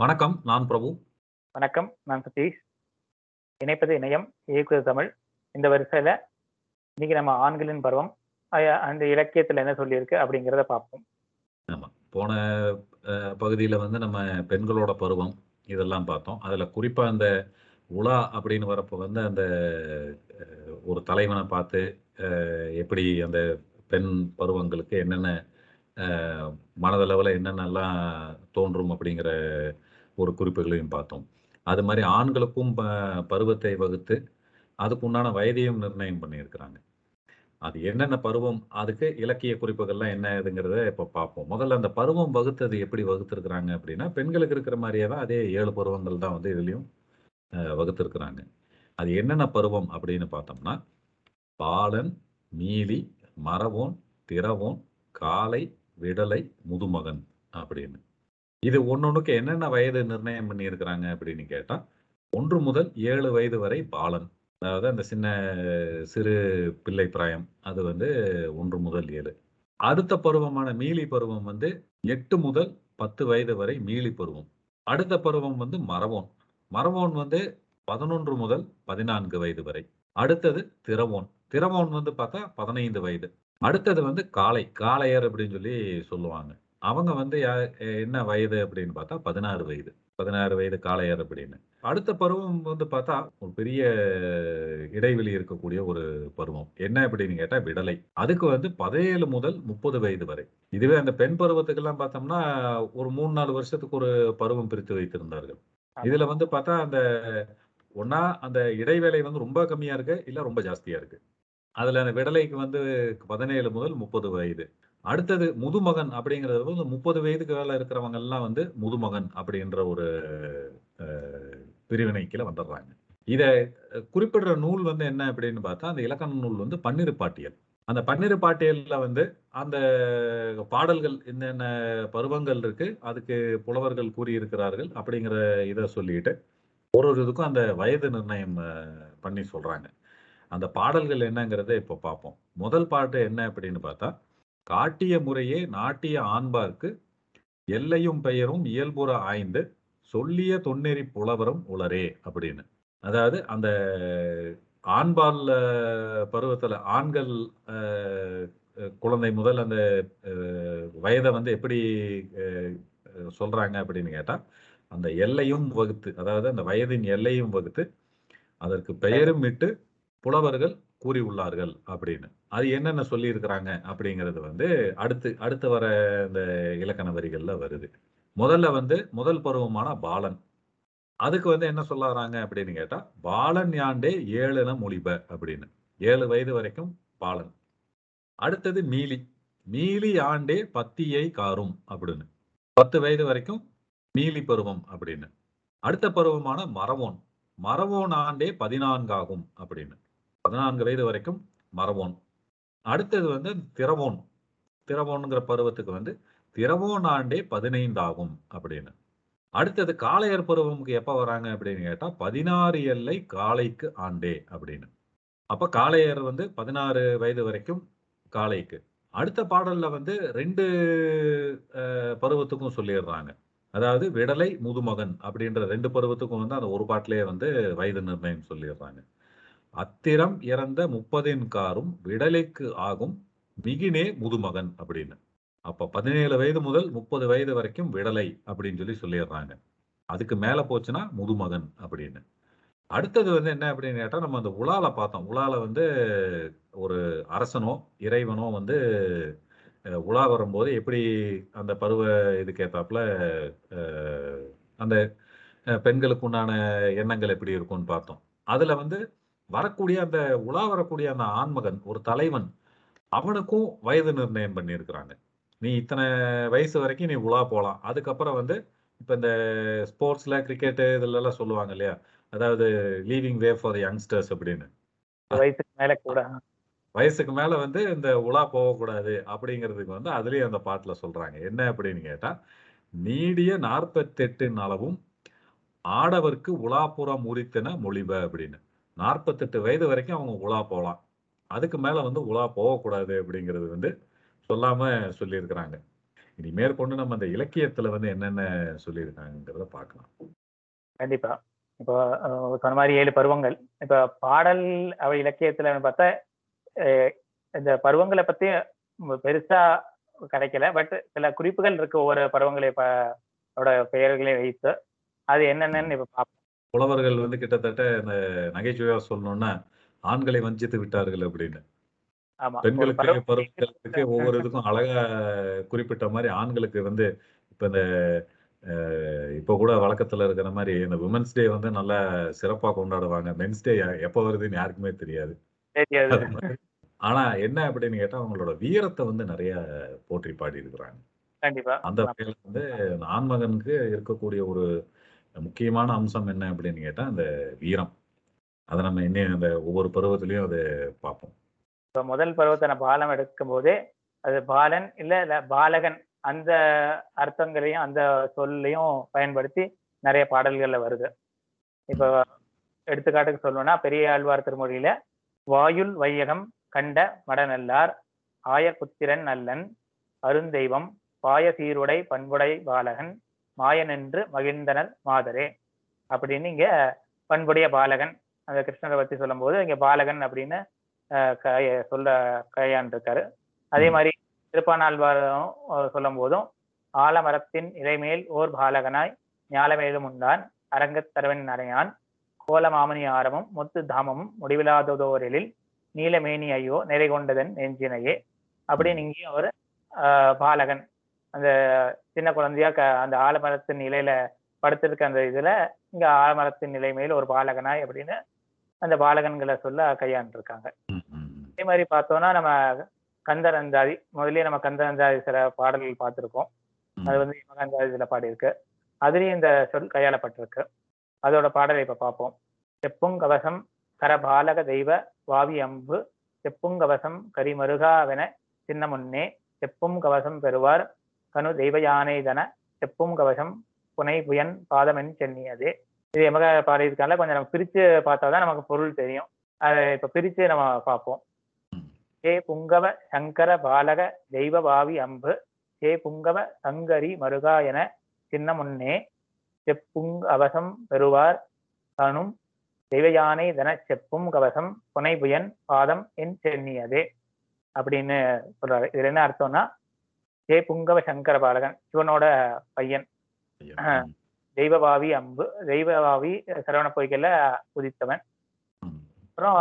வணக்கம். நான் பிரபு. வணக்கம். நான் சதீஷ். இணைப்பது இணையம், இயக்குவது தமிழ். இந்த வரிசையில இன்னைக்கு நம்ம ஆண்களின் பருவம், அந்த இலக்கியத்துல என்ன சொல்லியிருக்கு அப்படிங்கிறத பார்ப்போம். ஆமா. போன பகுதியில வந்து நம்ம பெண்களோட பருவம், இதெல்லாம் பார்த்தோம். அதுல குறிப்பா அந்த உலா அப்படின்னு வரப்போ வந்து அந்த ஒரு தலைவன பார்த்து, எப்படி அந்த பெண் பருவங்களுக்கு என்னென்ன மனதளவுல என்னென்னலாம் தோன்றும் அப்படிங்கிற ஒரு குறிப்புகளையும் பார்த்தோம். அது மாதிரி ஆண்களுக்கும் ப பருவத்தை வகுத்து, அதுக்கு உண்டான வயதையும் நிர்ணயம் பண்ணியிருக்கிறாங்க. அது என்னென்ன பருவம், அதுக்கு இலக்கிய குறிப்புகள்லாம் என்ன இதுங்கிறத இப்போ பார்ப்போம். முதல்ல அந்த பருவம் வகுத்தது எப்படி வகுத்திருக்கிறாங்க அப்படின்னா, பெண்களுக்கு இருக்கிற மாதிரியே தான் அதே ஏழு பருவங்கள் தான் வந்து இதுலேயும் அ வகுத்திருக்கிறாங்க. அது என்னென்ன பருவம் அப்படின்னு பார்த்தோம்னா, பாலன், மீலி, மரவோன் திரவோன் காலை விடலை, முதுமகன் அப்படின்னு. இது ஒண்ணொண்ணுக்கு என்னென்ன வயது நிர்ணயம் பண்ணியிருக்கிறாங்க அப்படின்னு கேட்டா, ஒன்று முதல் ஏழு வயது வரை பாலன். அதாவது அந்த சின்ன சிறு பிள்ளை பிராயம். அது வந்து ஒன்று முதல் ஏழு அடுத்த பருவமான மீலி பருவம் வந்து எட்டு முதல் 10 வயது வரை மீலி பருவம். அடுத்த பருவம் வந்து மரவோன் மரவோன் வந்து 11 முதல் 14 வயது வரை. அடுத்தது திறவோன். திறவோன் வந்து பார்த்தா 15 வயது. அடுத்தது வந்து காளை. காளையர் அப்படின்னு சொல்லி சொல்லுவாங்க. அவங்க வந்து என்ன வயது அப்படின்னு பார்த்தா 16 வயது. 16 வயது காளையர் அப்படின்னு. அடுத்த பருவம் வந்து பார்த்தா, ஒரு பெரிய இடைவெளி இருக்கக்கூடிய ஒரு பருவம். என்ன அப்படின்னு கேட்டா விடலை. அதுக்கு வந்து 17 முதல் 30 வயது வரை. இதுவே அந்த பெண் பருவத்துக்கெல்லாம் பார்த்தோம்னா, ஒரு 3, 4 வருஷத்துக்கு ஒரு பருவம் பிரித்து வைத்திருந்தார்கள். இதுல வந்து பார்த்தா அந்த ஒண்ணா அந்த இடைவேளை வந்து ரொம்ப கம்மியா இருக்கு, இல்ல ரொம்ப ஜாஸ்தியா இருக்கு. அதுல அந்த விடலைக்கு வந்து 17 முதல் 30 வயது. அடுத்தது முதுமகன் அப்படிங்கிறது வந்து 30 வயதுக்கு மேல இருக்கிறவங்க எல்லாம் வந்து முதுமகன் அப்படின்ற ஒரு அ பிரிவினை வந்துடுறாங்க. இதை குறிப்பிடுற நூல் வந்து என்ன அப்படின்னு பார்த்தா, அந்த இலக்கண நூல் வந்து பன்னிரு பாட்டியல். அந்த பன்னிரு பாட்டியல்ல வந்து அந்த பாடல்கள் என்னென்ன பருவங்கள் இருக்கு, அதுக்கு புலவர்கள் கூறியிருக்கிறார்கள் அப்படிங்கிற இதை சொல்லிட்டு, ஒரு ஒரு இதுக்கும் அந்த வயது நிர்ணயம் பண்ணி சொல்றாங்க. அந்த பாடல்கள் என்னங்கிறத இப்போ பார்ப்போம். முதல் பாட்டு என்ன அப்படின்னு பார்த்தா, காட்டிய முறையே நாட்டிய ஆண்பார்க்கு எல்லையும் பெயரும் இயல்புற ஆய்ந்து, சொல்லிய தொன்னெறி புலவரும் உளரே அப்படின்னு. அதாவது அந்த ஆண்பால் பருவத்துல ஆண்கள் குழந்தை முதல் அந்த வயதை வந்து எப்படி சொல்றாங்க அப்படின்னு கேட்டா, அந்த எல்லையும் வகுத்து, அதாவது அந்த வயதின் எல்லையும் வகுத்து, அதற்கு பெயரும் இட்டு புலவர்கள் கூறியுள்ளார்கள் அப்படின்னு. அது என்னென்ன சொல்லியிருக்கிறாங்க அப்படிங்கிறது வந்து அடுத்து அடுத்து வர இந்த இலக்கண வரிகள்ல வருது. முதல்ல வந்து முதல் பருவமான பாலன். அதுக்கு வந்து என்ன சொல்ல வராங்க அப்படின்னு கேட்டா, "பாலன் யாண்டே ஏழுன மொழிப" அப்படின்னு. ஏழு வயது வரைக்கும் பாலன். அடுத்தது மீலி. "மீலி ஆண்டே பத்தியை காரும்" அப்படின்னு. 10 வயது வரைக்கும் மீலி பருவம் அப்படின்னு. அடுத்த பருவமான மரவோன் மரவோன் ஆண்டே 14 ஆகும்" அப்படின்னு. 14 வயது வரைக்கும் மரபோன் அடுத்தது வந்து திறவோன். திரவோனுங்கிற பருவத்துக்கு வந்து, "திறவோன் ஆண்டே 15 ஆகும்" அப்படின்னு. அடுத்தது காளையர் பருவமுக்கு எப்போ வராங்க அப்படின்னு கேட்டால் பதினாறு எல்லை காளைக்கு ஆண்டே" அப்படின்னு. அப்போ காளையர் வந்து 16 வயது வரைக்கும் காளைக்கு. அடுத்த பாடலில் வந்து ரெண்டு பருவத்துக்கும் சொல்லிடுறாங்க அதாவது விடலை, முதுமகன் அப்படின்ற ரெண்டு பருவத்துக்கும் வந்து அந்த ஒரு பாட்டிலேயே வந்து வயது நிர்ணயம் சொல்லிடுறாங்க அத்திரம் இறந்த முப்பதின் காரும் விடலைக்கு ஆகும் மிகினே முதுமகன்" அப்படின்னு. அப்ப 17 வயது முதல் 30 வயது வரைக்கும் விடலை அப்படின்னு சொல்லி சொல்லிடுறாங்க அதுக்கு மேல போச்சுன்னா முதுமகன் அப்படின்னு. அடுத்தது வந்து என்ன அப்படின்னு கேட்டா, நம்ம அந்த உலால பார்த்தோம். உலால வந்து ஒரு அரசனோ, இறைவனோ வந்து உலா வரும்போது எப்படி அந்த பருவ இதுக்கேத்தாப்புல அந்த பெண்களுக்கு உண்டான எண்ணங்கள் எப்படி இருக்கும்னு பார்த்தோம். அதுல வந்து வரக்கூடிய அந்த உலா வரக்கூடிய அந்த ஆண்மகன், ஒரு தலைவன், அவனுக்கும் வயது நிர்ணயம் பண்ணியிருக்கிறாங்க. "நீ இத்தன வயசு வரைக்கும் நீ உலா போலாம். அதுக்கப்புறம் வந்து" இப்ப இந்த ஸ்போர்ட்ஸ்ல, கிரிக்கெட் இதுலலாம் சொல்லுவாங்க இல்லையா? அதாவது "லீவிங் வே ஃபார் யங்ஸ்டர்ஸ்" அப்படின்னு. வயசுக்கு மேல கூட. வயசுக்கு மேல வந்து இந்த உலா போகக்கூடாது அப்படிங்கிறதுக்கு வந்து அதுலயும் அந்த பாட்டுல சொல்றாங்க. என்ன அப்படின்னு கேட்டா, "நீடிய 48 அளவும் ஆடவர்க்கு உலாப்புறம் உரித்தென மொழிப" அப்படின்னு. 48 வயது வரைக்கும் அவங்க உலா போலாம். அதுக்கு மேல வந்து உலா போகக்கூடாது அப்படிங்கிறது வந்து சொல்லாம சொல்லியிருக்கிறாங்க. இனி மேற்கொண்டு நம்ம அந்த இலக்கியத்துல வந்து என்னென்ன சொல்லியிருக்காங்கிறத பார்க்கலாம். கண்டிப்பா. இப்போ சொன்ன மாதிரி ஏழு பருவங்கள். இப்ப பாடல் அவ இலக்கியத்தில் பார்த்தா அஹ், இந்த பருவங்களை பத்தி பெருசாக பெருசா கிடைக்கல பட் சில குறிப்புகள் இருக்கு. ஒவ்வொரு பருவங்களை இப்போ அதோட பெயர்களை வைத்து. அது என்னென்னு இப்ப பார்ப்போம். புலவர்கள் வந்து கிட்டத்தட்ட இந்த நகைச்சுவையா சொல்லணும்னா ஆண்களை வஞ்சித்து விட்டார்கள் அப்படின்னு. பெண்களுக்கு பருவங்களுக்கு ஒவ்வொரு இதுக்கும் அழகா குறிப்பிட்ட மாதிரி ஆண்களுக்கு வந்து இப்ப இந்த இப்ப கூட வழக்கத்துல இருக்கிற மாதிரி இந்த விமன்ஸ் டே வந்து நல்லா சிறப்பா கொண்டாடுவாங்க. மென்ஸ் டே எப்ப வருதுன்னு யாருக்குமே தெரியாது. ஆனா என்ன அப்படின்னு கேட்டா அவங்களோட வீரத்தை வந்து நிறைய போற்றி பாடி இருக்கிறாங்க அந்த வகையில வந்து ஆண்மகனுக்கு இருக்கக்கூடிய ஒரு முக்கியமான அம்சம் என்ன அப்படின்னு கேட்டா அந்த வீரம். அதை நம்ம இன்னும் அந்த ஒவ்வொரு பருவத்திலையும் அதை பார்ப்போம் இப்ப முதல் பருவத்தை நம்ம பாலம் எடுக்கும் போதே அது பாலன் இல்ல இல்ல பாலகன் அந்த அர்த்தங்களையும் அந்த சொல்லையும் பயன்படுத்தி நிறைய பாடல்கள்ல வருது. இப்போ எடுத்துக்காட்டுக்கு சொல்லணும்னா பெரிய ஆழ்வார் திருமொழியில வாயுல் வையகம் கண்ட மடநல்லார் ஆயபுத்திரன் நல்லன் அருந்தெய்வம் பாய சீருடை பண்புடை பாலகன் மாயனென்று மகிழ்ந்தனர் மாதரே. அப்படின்னு இங்க பண்புடைய பாலகன் அந்த கிருஷ்ணரை பத்தி சொல்லும்போது இங்க பாலகன் அப்படின்னு சொல்ல கையாண்டு இருக்காரு. அதே மாதிரி திருப்பானாழ்வாரும் சொல்லும் போதும் ஆலமரத்தின் இலைமேல் ஓர் பாலகனாய் ஞாலமேலும் உண்டான் அரங்கத் தரவன் நரையான் கோலமாமணி ஆரமும் முத்து தாமமும் முடிவிலாததோரிலில் நீலமேனி ஐயோ நிறை கொண்டதன் நெஞ்சினையே. அப்படின்னு இங்கேயும் அவர் ஆஹ், பாலகன் அந்த சின்ன குழந்தையா க அந்த ஆலமரத்தின் இலையில படுத்திருக்க அந்த இதுல இங்க ஆலமரத்தின் நிலை மேல் ஒரு பாலகனாய் அப்படின்னு அந்த பாலகன்களை சொல்ல கையாண்டிருக்காங்க. அதே மாதிரி பார்த்தோம்னா நம்ம கந்தரந்தாதி முதல்லயே நம்ம கந்தரந்தாதி சில பாடல்கள் பார்த்திருக்கோம். அது வந்து யமகந்தாதி இதுல பாடியிருக்கு. அதுலயும் இந்த சொல் கையாளப்பட்டிருக்கு. அதோட பாடலை இப்ப பார்ப்போம். செப்புங்கவசம் கரபாலக தெய்வ வாவி அம்பு செப்புங்கவசம் கரிமருகாவென சின்ன முன்னே செப்பும் கவசம் பெறுவார் கனு தெய்வ யானை தன செப்பும் கவசம் புனை புயன் பாதமென் சென்னியதே இது எமக பாடியிருக்கால கொஞ்சம் நம்ம பிரிச்சு பார்த்தாதான் நமக்கு பொருள் தெரியும். அதை இப்ப பிரிச்சு நம்ம பார்ப்போம். ஹே புங்கவ சங்கர பாலக தெய்வ பாவி அம்பு. ஹே புங்கவ சங்கரி மருகா என சின்ன முன்னே செப்புங் அவசம் பெறுவார். தனும் தெய்வயானை தன செப்பும் கவசம் புனைபுயன் பாதம் என் சென்னியதே அப்படின்னு சொல்றாரு. இதுல என்ன அர்த்தம்னா ஹே புங்கவ சங்கர பாலகன் சிவனோட பையன். தெய்வபாவி அம்பு தெய்வபாவி சரவண பொய்கையில உதித்தவன். அப்புறம்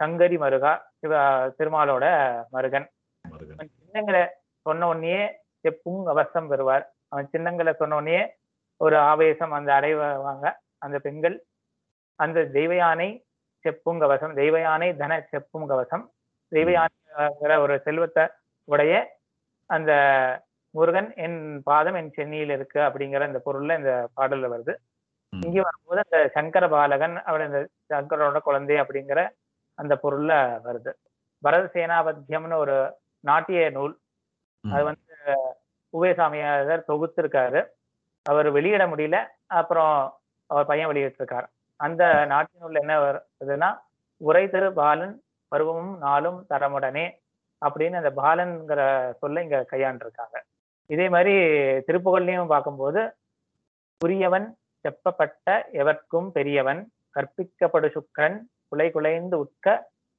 சங்கரி மருகா சிவ திருமாலோட மருகன். சின்னங்களை சொன்ன உடனே செப்புங் அவசம் பெறுவார். அவன் சின்னங்களை சொன்ன உடனே ஒரு ஆவேசம் அந்த அடைவாங்க அந்த பெண்கள். அந்த தெய்வ யானை செப்பும் கவசம் தெய்வ யானை தன செப்பும் கவசம். தெய்வ யானைங்கிற ஒரு செல்வத்தை உடைய அந்த முருகன் என் பாதம் என் சென்னியில் இருக்கு அப்படிங்கிற இந்த பொருள்ல இந்த பாடல்ல வருது. இங்கே வரும்போது அந்த சங்கர பாலகன் அவர் இந்த சங்கரோட குழந்தை அப்படிங்கிற அந்த பொருள்ல வருது. பரத சேனாபத்தியம்னு ஒரு நாட்டிய நூல். அது வந்து உபயசாமியார் தொகுத்திருக்காரு. அவர் வெளியிட முடியல. அப்புறம் அவர் பையன் வெளியிட்டிருக்கார். அந்த நாட்டிய நூல்ல என்ன வருதுன்னா உரை திரு பாலன் பருவமும் நாளும் தரமுடனே அப்படின்னு அந்த பாலன்கிற சொல்ல இங்க கையாண்டிருக்காங்க இதே மாதிரி திருப்புகழ்லையும் பார்க்கும்போது புரியவன் செப்பப்பட்ட எவர்க்கும் பெரியவன் கற்பிக்கப்படு சுக்கரன் குலை குலைந்து உட்க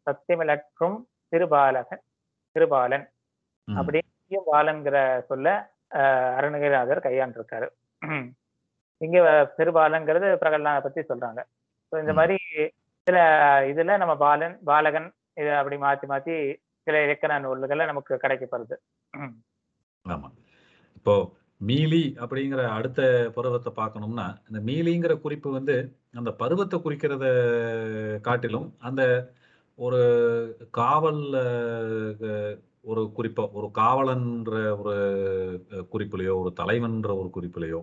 சத்தியமிழற்றும் திருபாலகன் திருபாலன் ம். அப்படியே பாலன்கிற சொல்ல அஹ், அருணகிரிநாதர் கையாண்டிருக்காரு இங்க திருபாலன்கிறது பிரகலாத பத்தி சொல்றாங்க So, இந்த. மாதிரி சில இதுல நம்ம பாலன் பாலகன் இது அப்படி மாத்தி மாத்தி சில இலக்கண நூல்களை நமக்கு கிடைக்கப்படுது. ஆமா. இப்போ மீலி அப்படிங்கிற அடுத்த பருவத்தை பார்க்கணும்னா இந்த மீலிங்கிற குறிப்பு வந்து அந்த பருவத்தை குறிக்கிறத காட்டிலும் அந்த ஒரு காவல் ஒரு குறிப்போ ஒரு காவலன்ற ஒரு குறிப்பிலையோ ஒரு தலைவன்ற ஒரு குறிப்பிலையோ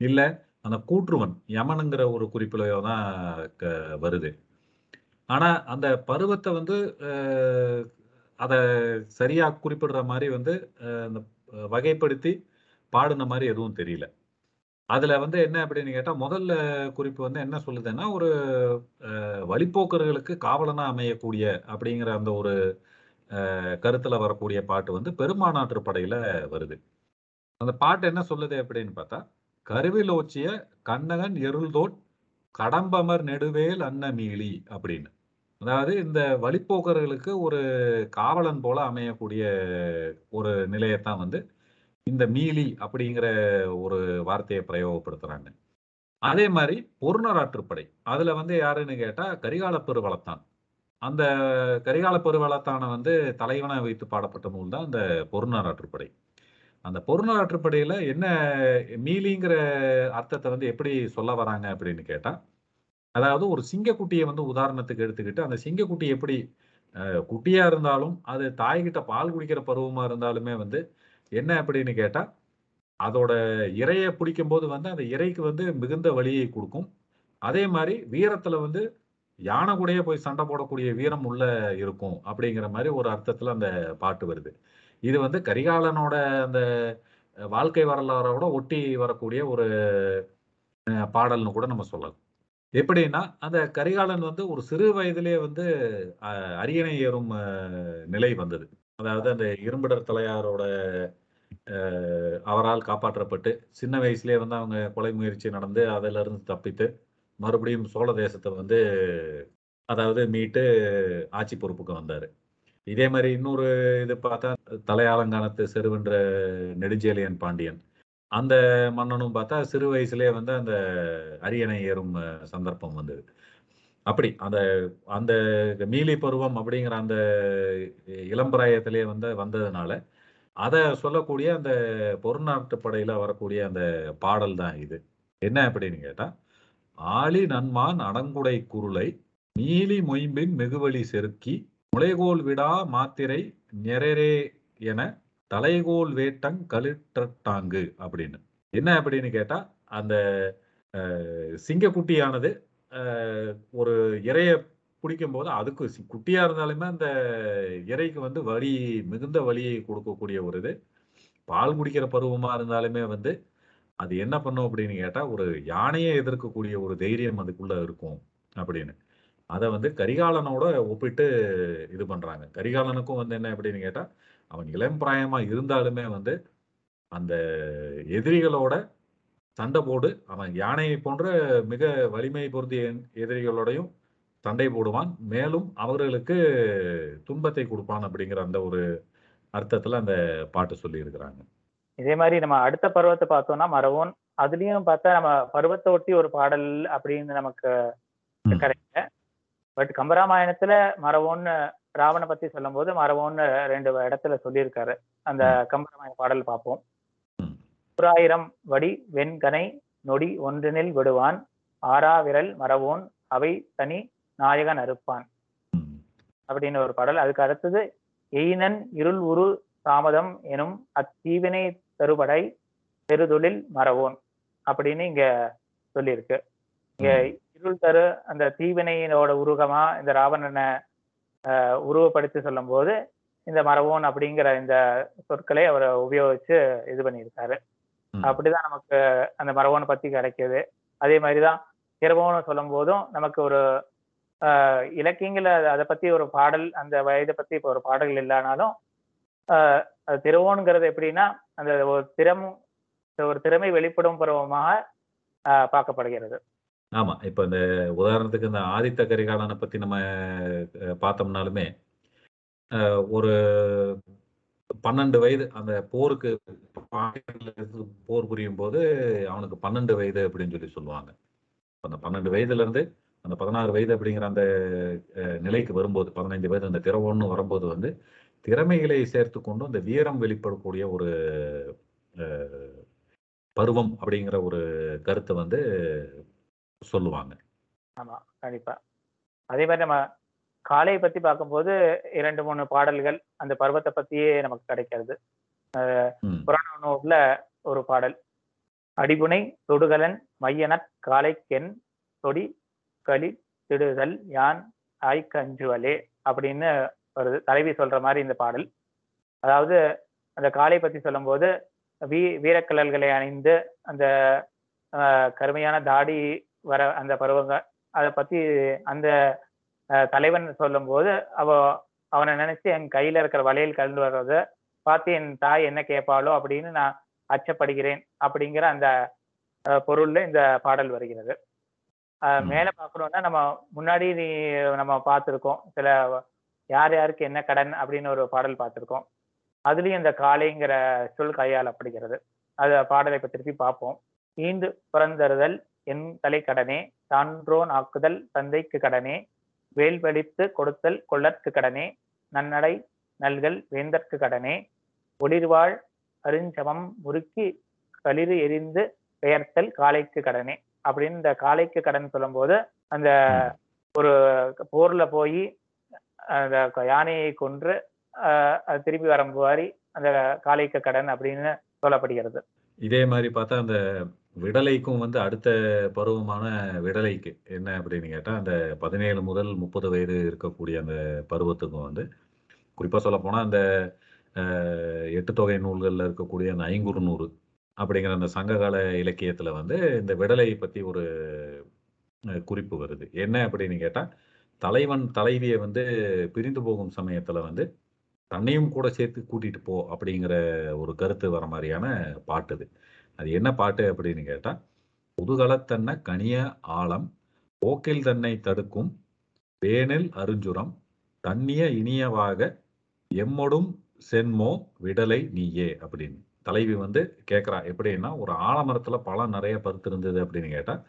இல்ல அந்த கூற்றுவன் யமனுங்கிற ஒரு குறிப்பிலையோ தான் க- வருது. ஆனா அந்த பருவத்தை வந்து அஹ், அதை சரியா குறிப்பிடுற மாதிரி வந்து அந்த வகைப்படுத்தி பாடின மாதிரி எதுவும் தெரியல. அதுல வந்து என்ன அப்படின்னு கேட்டா முதல்ல குறிப்பு வந்து என்ன சொல்லுதுன்னா ஒரு வழிப்போக்கர்களுக்கு காவலனா அமையக்கூடிய அப்படிங்கிற அந்த ஒரு கருத்துல வரக்கூடிய பாட்டு வந்து பெருமாநாட்டு படையில வருது. அந்த பாட்டு என்ன சொல்லுது அப்படின்னு பார்த்தா கருவிலோச்சிய கண்ணகன் எருள்தோட் கடம்பமர் நெடுவேல் அன்னமீளி அப்படின்னு. அதாவது இந்த வழிப்போக்கர்களுக்கு ஒரு காவலன் போல அமையக்கூடிய ஒரு நிலையத்தான் வந்து இந்த மீலி அப்படிங்கிற ஒரு வார்த்தையை பிரயோகப்படுத்துறாங்க. அதே மாதிரி பொருணராற்றுப்படை. அதுல வந்து யாருன்னு கேட்டா கரிகால பெருவளத்தான். அந்த கரிகால பெருவளத்தான வந்து தலைவனை வைத்து பாடப்பட்ட நூல் தான் அந்த பொருணராற்றுப்படை. அந்த பொருணராற்றுப்படையில என்ன மீலிங்கிற அர்த்தத்தை வந்து எப்படி சொல்ல வராங்க அப்படின்னு கேட்டா அதாவது ஒரு சிங்கக்குட்டியை வந்து உதாரணத்துக்கு எடுத்துக்கிட்டு அந்த சிங்கக்குட்டி எப்படி குட்டியாக குட்டியா இருந்தாலும் அது தாய்கிட்ட பால் குடிக்கிற பருவமா இருந்தாலுமே வந்து என்ன அப்படின்னு கேட்டா அதோட இரையை பிடிக்கும் போது வந்து அந்த இறைக்கு வந்து மிகுந்த வலியை கொடுக்கும். அதே மாதிரி வீரத்துல வந்து யானை கூடயே போய் சண்டை போடக்கூடிய வீரம் உள்ள இருக்கும் அப்படிங்கிற மாதிரி ஒரு அர்த்தத்துல அந்த பாட்டு வருது. இது வந்து கரிகாலனோட அந்த வாழ்க்கை வரலாறோட ஒட்டி வரக்கூடிய ஒரு பாடல்னு கூட நம்ம சொல்லலாம். எப்படின்னா அந்த கரிகாலன் வந்து ஒரு சிறு வயதிலே வந்து அரியணை ஏறும் நிலை வந்தது. அதாவது அந்த இரும்புடர் தலையாரோட அவரால் காப்பாற்றப்பட்டு சின்ன வயசுலேயே வந்து அவங்க கொலை முயற்சி நடந்து அதிலிருந்து தப்பித்து மறுபடியும் சோழ தேசத்தை வந்து அதாவது மீட்டு ஆட்சி பொறுப்புக்கு வந்தார். இதே மாதிரி இன்னொரு இது பார்த்தா தலையாலங்கானத்து செருவென்ற நெடுஞ்சேலியன் பாண்டியன். அந்த மன்னனும் பார்த்தா சிறு வயசுலயே வந்து அந்த அரியணை ஏறும் சந்தர்ப்பம் வந்தது. அப்படி அந்த அந்த மீலி பருவம் அப்படிங்கிற அந்த இளம்பிராயத்திலே வந்து வந்ததுனால அதை சொல்லக்கூடிய அந்த பொருநாட்டு படையில வரக்கூடிய அந்த பாடல் தான் இது. என்ன அப்படின்னு கேட்டா ஆளி நன்மான் அடங்குடை குருளை நீலி மொயம்பின் மிகுவலி செருக்கி முளைகோல் விடா மாத்திரை நெரரே என தலைகோல் வேட்டங் களிற்றட்டாங்கு அப்படின்னு. என்ன அப்படின்னு கேட்டா அந்த சிங்கக்குட்டியானது ஒரு இரைய பிடிக்கும் போது அதுக்கு சி- குட்டியா இருந்தாலுமே அந்த இறைக்கு வந்து வலி மிகுந்த வலியை கொடுக்கக்கூடிய ஒரு இது. பால் குடிக்கிற பருவமா இருந்தாலுமே வந்து அது என்ன பண்ணும் அப்படின்னு கேட்டா ஒரு யானையை எதிர்க்கக்கூடிய ஒரு தைரியம் அதுக்குள்ள இருக்கும் அப்படின்னு. அதை வந்து கரிகாலனோட ஒப்பிட்டு இது பண்றாங்க. கரிகாலனுக்கும் வந்து என்ன அப்படின்னு கேட்டா அவன் இளம் பிராயமா இருந்தாலுமே வந்து அந்த எதிரிகளோட சண்டை போடு அவன் யானையை போன்ற மிக வலிமை பொருந்திய எதிரிகளோடையும் சண்டை போடுவான். மேலும் அவர்களுக்கு துன்பத்தை கொடுப்பான் அப்படிங்கிற அந்த ஒரு அர்த்தத்துல அந்த பாட்டு சொல்லி இருக்கிறாங்க இதே மாதிரி நம்ம அடுத்த பருவத்தை பார்த்தோம்னா மரவோன் அதுலயும் பார்த்தா நம்ம பருவத்தை ஒட்டி ஒரு பாடல் அப்படின்னு நமக்கு. கிடைக்கல. பட் கம்பராமாயணத்துல மரவோன்னு ராவண பத்தி சொல்லும்போது மரவோன்னு ரெண்டு இடத்துல சொல்லியிருக்காரு. அந்த கம்பராமாயண பாடல் பார்ப்போம். புறாயிரம் வடி வெண்கனை நொடி ஒன்றினில் விடுவான். ஆறா விரல் மரவோன் அவை தனி நாயகன் அறுப்பான். அப்படின்னு ஒரு பாடல். அதுக்கு அடுத்தது எயினன் இருள் உரு தாமதம் எனும் அத்தீவினை தருபடை பெருதொழில் மறவோன் அப்படின்னு இங்க சொல்லியிருக்கு. இங்க இருள் தரு அந்த தீவினையினோட உருகமா இந்த ராவணனை உருவப்படுத்தி சொல்லும்போது இந்த மறவோன் அப்படிங்கிற இந்த சொற்களை அவர் உபயோகிச்சு இது பண்ணியிருக்காரு. அப்படிதான் நமக்கு அந்த மரவோனை பத்தி கிடைக்குது. அதே மாதிரிதான் திரவோன்னு சொல்லும் போதும் நமக்கு ஒரு ஆஹ், இலக்கியங்கள அதை பத்தி ஒரு பாடல் அந்த வயதை பத்தி இப்போ ஒரு பாடல்கள் இல்லைனாலும் ஆஹ், அது திரவோனுங்கிறது எப்படின்னா அந்த ஒரு திறம் ஒரு திறமை வெளிப்படும் பருவமாக ஆஹ், பார்க்கப்படுகிறது. ஆமாம் இப்போ இந்த உதாரணத்துக்கு இந்த ஆதித்த கரிகாலனை பற்றி நம்ம பார்த்தோம்னாலுமே ஒரு பன்னெண்டு வயது அந்த போருக்கு போர் புரியும் போது அவனுக்கு பன்னெண்டு வயது அப்படின்னு சொல்லி சொல்லுவாங்க. அந்த பன்னெண்டு வயதுலேருந்து அந்த பதினாறு வயது அப்படிங்கிற அந்த நிலைக்கு வரும்போது பதினைந்து வயது அந்த திறவன்னு வரும்போது வந்து திறமைகளை சேர்த்து கொண்டு அந்த வீரம் வெளிப்படக்கூடிய ஒரு பருவம் அப்படிங்கிற ஒரு கருத்தை வந்து சொல்லுவாங்க. ஆமா கண்டிப்பா. அதே மாதிரி நம்ம காளையை பத்தி பார்க்கும்போது இரண்டு மூணு பாடல்கள் அந்த பருவத்தை பத்தியே நமக்கு கிடைக்கிறது. புராண ஒரு பாடல். அடிபுனை தொடுகலன் மையனற் காளைக்கென் தொடி களி திடுதல் யான் ஆய்க்கஞ்சுவலே அப்படின்னு வருது. தலைவி சொல்ற மாதிரி இந்த பாடல். அதாவது அந்த காளை பத்தி சொல்லும்போது வீ வீரக்கலல்களை அணிந்து அந்த கருமையான தாடி வர அந்த பருவங்க அதை பத்தி அந்த தலைவன் சொல்லும்போது அவ அவனை நினைச்சு என் கையில இருக்கிற வளையல் கலந்து வர்றத பார்த்து என் தாய் என்ன கேட்பாளோ அப்படின்னு நான் அச்சப்படுகிறேன் அப்படிங்கிற அந்த பொருள்ல இந்த பாடல் வருகிறது. மேல பார்க்கணும்னா நம்ம முன்னாடி நீ நம்ம பார்த்திருக்கோம். சில யார் யாருக்கு என்ன கடன் அப்படின்னு ஒரு பாடல் பார்த்திருக்கோம். அதுலயும் இந்த காளைங்கிற சொல் கையாளப்படுகிறது. அது பாடலை இப்ப திருப்பி பார்ப்போம். ஈண்டு பிறந்தறுதல் என் தலைக்கடனே சான்றோன் ஆக்குதல் தந்தைக்கு கடனே வேல்வழித்து கொடுத்தல் கொள்ளற்கு கடனே நன்னடை நல்கல் வேந்தற்கு கடனே ஒளிர்வாழ் அருஞ்சமம் முறுக்கி களிறு எரிந்து பெயர்த்தல் காளைக்கு கடனே அப்படின்னு இந்த காளைக்கு கடன் சொல்லும்போது அந்த ஒரு போர்ல போய் அந்த யானையை கொன்று ஆஹ் அது திருப்பி வர மாதிரி அந்த காளைக்கு கடன் அப்படின்னு சொல்லப்படுகிறது. இதே மாதிரி பார்த்தா அந்த விடலைக்கும் வந்து அடுத்த பருவமான விடலைக்கு என்ன அப்படின்னு கேட்டால் அந்த பதினேழு முதல் முப்பது வயது இருக்கக்கூடிய அந்த பருவத்துக்கும் வந்து குறிப்பாக சொல்ல அந்த எட்டு தொகை நூல்களில் இருக்கக்கூடிய அந்த ஐங்குறுநூறு அப்படிங்கிற அந்த சங்ககால இலக்கியத்தில் வந்து இந்த விடலை பற்றி ஒரு குறிப்பு வருது. என்ன அப்படின்னு கேட்டால் தலைவன் தலைவியை வந்து பிரிந்து போகும் சமயத்தில் வந்து தன்னையும் கூட சேர்த்து கூட்டிகிட்டு போ அப்படிங்கிற ஒரு கருத்து வர மாதிரியான பாட்டு இது. அது என்ன பாட்டு அப்படின்னு கேட்டால் புதுகலத்தன்ன கனிய ஆழம் போக்கில் தன்னை தடுக்கும் வேனில் அருஞ்சுரம் தண்ணிய இனியவாக எம்மொடும் சென்மோ விடலை நீயே அப்படின்னு. தலைவி வந்து கேட்குறா எப்படின்னா ஒரு ஆலமரத்தில் பழம் நிறைய பருத்து இருந்தது அப்படின்னு கேட்டால்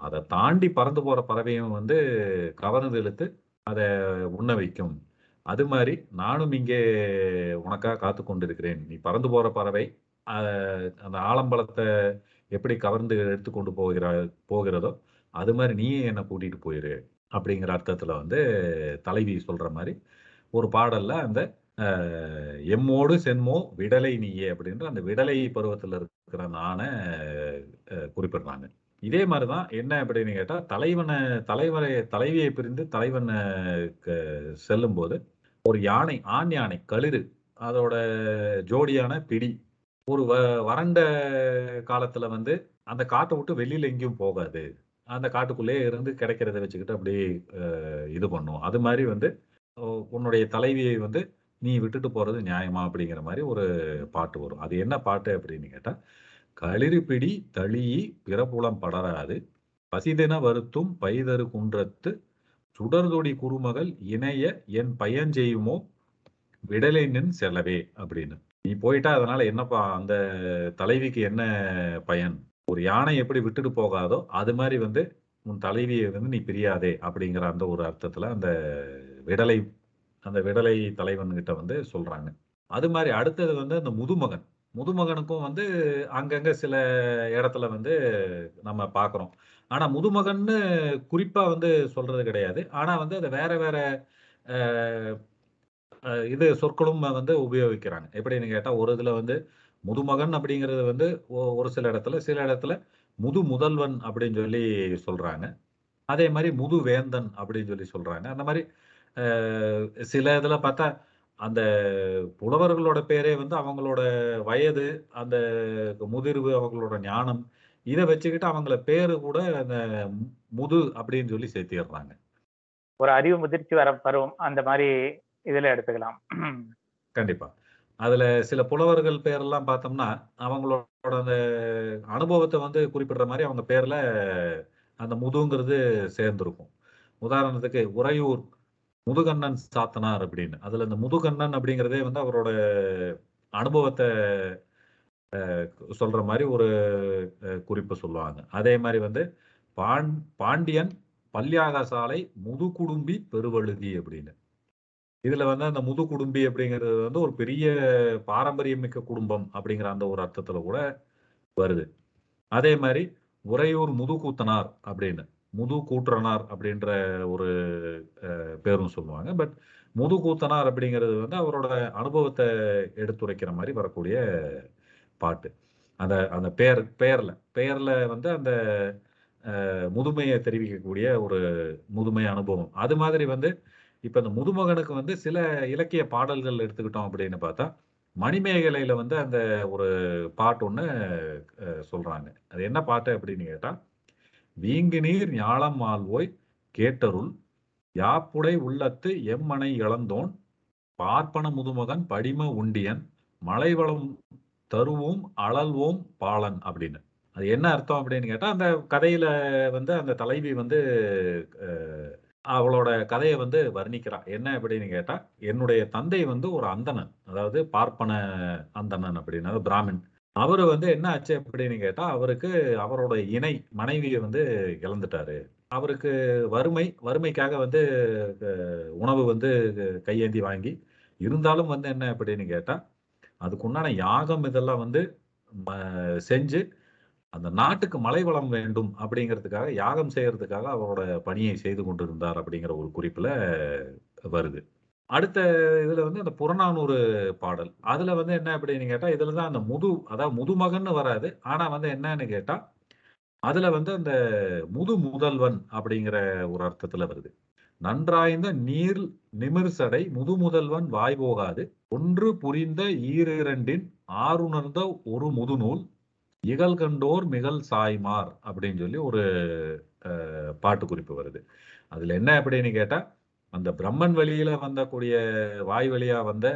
அதை தாண்டி பறந்து போகிற பறவையும் வந்து கவர்ந்து இழுத்து அதை உண்ண வைக்கும். அது மாதிரி நானும் இங்கே உனக்காக காத்து கொண்டிருக்கிறேன் நீ பறந்து போகிற பறவை அந்த ஆலம்பலத்தை எப்படி கவர்ந்து எடுத்து கொண்டு போகிற போகிறதோ அது மாதிரி நீயே என்னை கூட்டிட்டு போயிரு அப்படிங்கிற அர்த்தத்தில் வந்து தலைவி சொல்கிற மாதிரி ஒரு பாடலில் அந்த எம்மோடு சென்மோ விடலை நீயே அப்படின்ற அந்த விடலை பருவத்தில் இருக்கிற அந்த குறிப்பிடுறாங்க. இதே மாதிரி தான் என்ன அப்படின்னு கேட்டால் தலைவனை தலைவரை தலைவியை பிரிந்து தலைவன் செல்லும் போது ஒரு யானை ஆண் யானை களிறு அதோட ஜோடியான பிடி ஒரு வ வறண்ட காலத்துல வந்து அந்த காட்டை விட்டு வெளியில எங்கேயும் போகாது. அந்த காட்டுக்குள்ளேயே இருந்து கிடைக்கிறத வச்சுக்கிட்டு அப்படியே இது பண்ணும் அது மாதிரி வந்து உன்னுடைய தலைவியை வந்து நீ விட்டுட்டு போறது நியாயமா அப்படிங்கிற மாதிரி ஒரு பாட்டு வரும். அது என்ன பாட்டு அப்படின்னு கேட்டா களிறு பிடி தளியி பிறப்புலம் படராது பசிதென வருத்தும் பைதரு குன்றத்து சுடர்தொடி குறுமகள் இணைய என் பயன் செய்யுமோ விடலை நின் செலவே அப்படின்னு. நீ போயிட்டா அதனால என்னப்பா அந்த தலைவிக்கு என்ன பயன்? ஒரு யானை எப்படி விட்டுட்டு போகாதோ அது மாதிரி வந்து உன் தலைவியை வந்து நீ பிரியாதே அப்படிங்கிற அந்த ஒரு அர்த்தத்துல அந்த விடலை அந்த விடலை தலைவன் கிட்ட வந்து சொல்றாங்க. அது மாதிரி அடுத்தது வந்து அந்த முதுமகன். முதுமகனுக்கும் வந்து அங்கங்க சில இடத்துல வந்து நம்ம பார்க்குறோம் ஆனா முதுமகன்னு குறிப்பா வந்து சொல்றது கிடையாது. ஆனா வந்து அதை வேற வேற இது சொற்களும் வந்து உபயோகிக்கிறாங்க. எப்படின்னு கேட்டால் ஒரு இதில் வந்து முதுமகன் அப்படிங்கிறது வந்து ஒரு சில இடத்துல சில இடத்துல முது முதல்வன் அப்படின்னு சொல்லி சொல்கிறாங்க அதே மாதிரி முது வேந்தன் அப்படின்னு சொல்லி சொல்கிறாங்க அந்த மாதிரி சில இதில் பார்த்தா அந்த புலவர்களோட பேரே வந்து அவங்களோட வயது அந்த முதிர்வு அவங்களோட ஞானம் இதை வச்சுக்கிட்டு அவங்கள பேரு கூட அந்த முது அப்படின்னு சொல்லி சேர்த்திடுறாங்க. ஒரு அறிவு முதிர்ச்சி வர பருவம் அந்த மாதிரி இதுல எடுத்துக்கலாம். கண்டிப்பா. அதுல சில புலவர்கள் பேரெல்லாம் பார்த்தோம்னா அவங்களோட அந்த அனுபவத்தை வந்து குறிப்பிடுற மாதிரி அவங்க பேர்ல அந்த முதுங்கிறது சேர்ந்திருக்கும். உதாரணத்துக்கு உறையூர் முதுகண்ணன் சாத்தனார் அப்படின்னு. அதுல இந்த முதுகண்ணன் அப்படிங்கிறதே வந்து அவரோட அனுபவத்தை சொல்ற மாதிரி ஒரு குறிப்பு சொல்லுவாங்க. அதே மாதிரி வந்து பாண் பாண்டியன் பல்யாக சாலை முதுகுடும்பி பெருவழுதி அப்படின்னு. இதுல வந்து அந்த முது குடும்பி அப்படிங்கிறது வந்து ஒரு பெரிய பாரம்பரியமிக்க குடும்பம் அப்படிங்கிற அந்த ஒரு அர்த்தத்துல கூட வருது. அதே மாதிரி உறையூர் முதுகூத்தனார் அப்படின்னு முது கூற்றனார் அப்படின்ற ஒரு பேரும் சொல்லுவாங்க. பட் முதுகூத்தனார் அப்படிங்கிறது வந்து அவரோட அனுபவத்தை எடுத்துரைக்கிற மாதிரி வரக்கூடிய பாட்டு. அந்த அந்த பேர் பெயர்ல பெயர்ல வந்து அந்த முதுமையை தெரிவிக்கக்கூடிய ஒரு முதுமை அனுபவம். அது மாதிரி வந்து இப்ப இந்த முதுமகனுக்கு வந்து சில இலக்கிய பாடல்கள் எடுத்துக்கிட்டோம் அப்படின்னு பார்த்தா மணிமேகலையில வந்து அந்த ஒரு பாட்டு ஒண்ணு சொல்கிறாங்க சொல்றாங்க. அது என்ன பாட்டு அப்படின்னு கேட்டா வீங்கு நீர் ஞாலம் ஆள்வோய் கேட்டருள் யாப்புடை உள்ளத்து எம்மனை இழந்தோன் பார்ப்பன முதுமகன் படிம உண்டியன் மலைவளம் தருவோம் அழல்வோம் பாலன் அப்படின்னு. அது என்ன அர்த்தம் அப்படின்னு கேட்டால் அந்த கதையில வந்து அந்த தலைவி வந்து அவளோட கதையை வந்து வர்ணிக்கிறான். என்ன அப்படின்னு கேட்டா என்னுடைய தந்தை வந்து ஒரு அந்தணன் அதாவது பார்ப்பன அந்தணன் அப்படின்னா பிராமின். அவரு வந்து என்ன ஆச்சு அப்படின்னு கேட்டா அவருக்கு அவரோட இணை மனைவியை வந்து இழந்துட்டாரு. அவருக்கு வறுமை வறுமைக்காக வந்து உணவு வந்து கையேந்தி வாங்கி இருந்தாலும் வந்து என்ன அப்படின்னு கேட்டா அதுக்கு உண்டான யாகம் இதெல்லாம் வந்து செஞ்சு அந்த நாட்டுக்கு மலை வளம் வேண்டும் அப்படிங்கிறதுக்காக யாகம் செய்யறதுக்காக அவரோட பணியை செய்து கொண்டிருந்தார் அப்படிங்கிற ஒரு குறிப்புல வருது. அடுத்த இதுல வந்து அந்த புறநானூறு பாடல். அதுல வந்து என்ன அப்படின்னு கேட்டா இதுல தான் அந்த முது அதாவது முதுமகன்னு வராது. ஆனா வந்து என்னன்னு கேட்டா அதுல வந்து அந்த முது முதல்வன் அப்படிங்கிற ஒரு அர்த்தத்துல வருது. நன்றாய்ந்த நீர் நிமிர்சடை முது முதல்வன் வாய் போகாது ஒன்று புரிந்த ஈரிரண்டின் ஆறுணர்ந்த ஒரு முதுநூல் இகல் கண்டோர் மிகல் சாய்மார் அப்படின்னு சொல்லி ஒரு அஹ், பாட்டு குறிப்பு வருது. அதுல என்ன அப்படின்னு கேட்டா அந்த பிரம்மன் வழியில வந்தக்கூடிய வாய் வழியா வந்த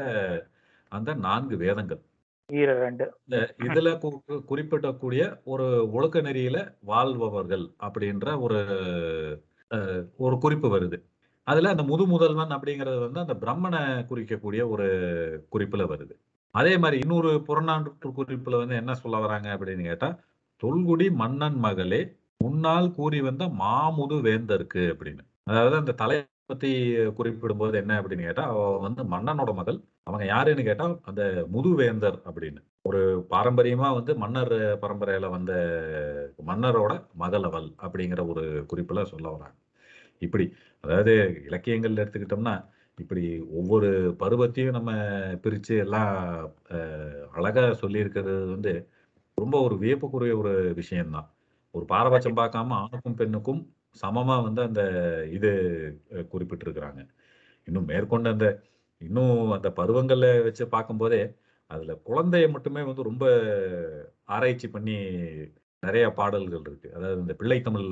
அந்த நான்கு வேதங்கள். இதுல குறிப்பிடக்கூடிய ஒரு ஒழுக்க நெறியில வாழ்பவர்கள் அப்படின்ற ஒரு அஹ், ஒரு குறிப்பு வருது. அதுல அந்த முது முதல்வன் அப்படிங்கிறது வந்து அந்த பிரம்மனை குறிக்கக்கூடிய ஒரு குறிப்புல வருது. அதே மாதிரி இன்னொரு புறநானூற்று குறிப்புல வந்து என்ன சொல்ல வராங்க அப்படின்னு கேட்டா தொல்குடி மன்னன் மகளே முன்னால் கூறி வந்த மாமுது வேந்தருக்கு அப்படின்னு. அதாவது அந்த தலை பத்தி குறிப்பிடும்போது என்ன அப்படின்னு கேட்டா அவ வந்து மன்னனோட மகள். அவங்க யாருன்னு கேட்டா அந்த முதுவேந்தர் அப்படின்னு. ஒரு பாரம்பரியமா வந்து மன்னர் பரம்பரையில வந்த மன்னரோட மகள் அவள் அப்படிங்கிற ஒரு குறிப்புல சொல்ல வராங்க. இப்படி அதாவது இலக்கியங்கள் எடுத்துக்கிட்டோம்னா இப்படி ஒவ்வொரு பருவத்தையும் நம்ம பிரிச்சு எல்லாம் அஹ், அழகா சொல்லியிருக்கிறது வந்து ரொம்ப ஒரு வியப்புக்குரிய ஒரு விஷயம்தான். ஒரு பாரபட்சம் பார்க்காம ஆணுக்கும் பெண்ணுக்கும் சமமா வந்து அந்த இது குறிப்பிட்டிருக்கிறாங்க. இன்னும் மேற்கொண்டு அந்த இன்னும் அந்த பருவங்கள்ல வச்சு பார்க்கும்போதே அதுல குழந்தைய மட்டுமே வந்து ரொம்ப ஆராய்ச்சி பண்ணி நிறைய பாடல்கள் இருக்கு. அதாவது இந்த பிள்ளை தமிழ்.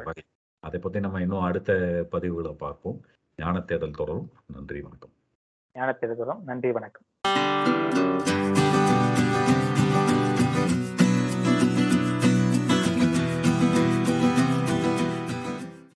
வகை. அதை பத்தி நம்ம இன்னும் அடுத்த பதிவுகளை பார்ப்போம். ஞான தேடல் தொடரும். நன்றி வணக்கம். ஞான தேடல் தொடரும். நன்றி வணக்கம்.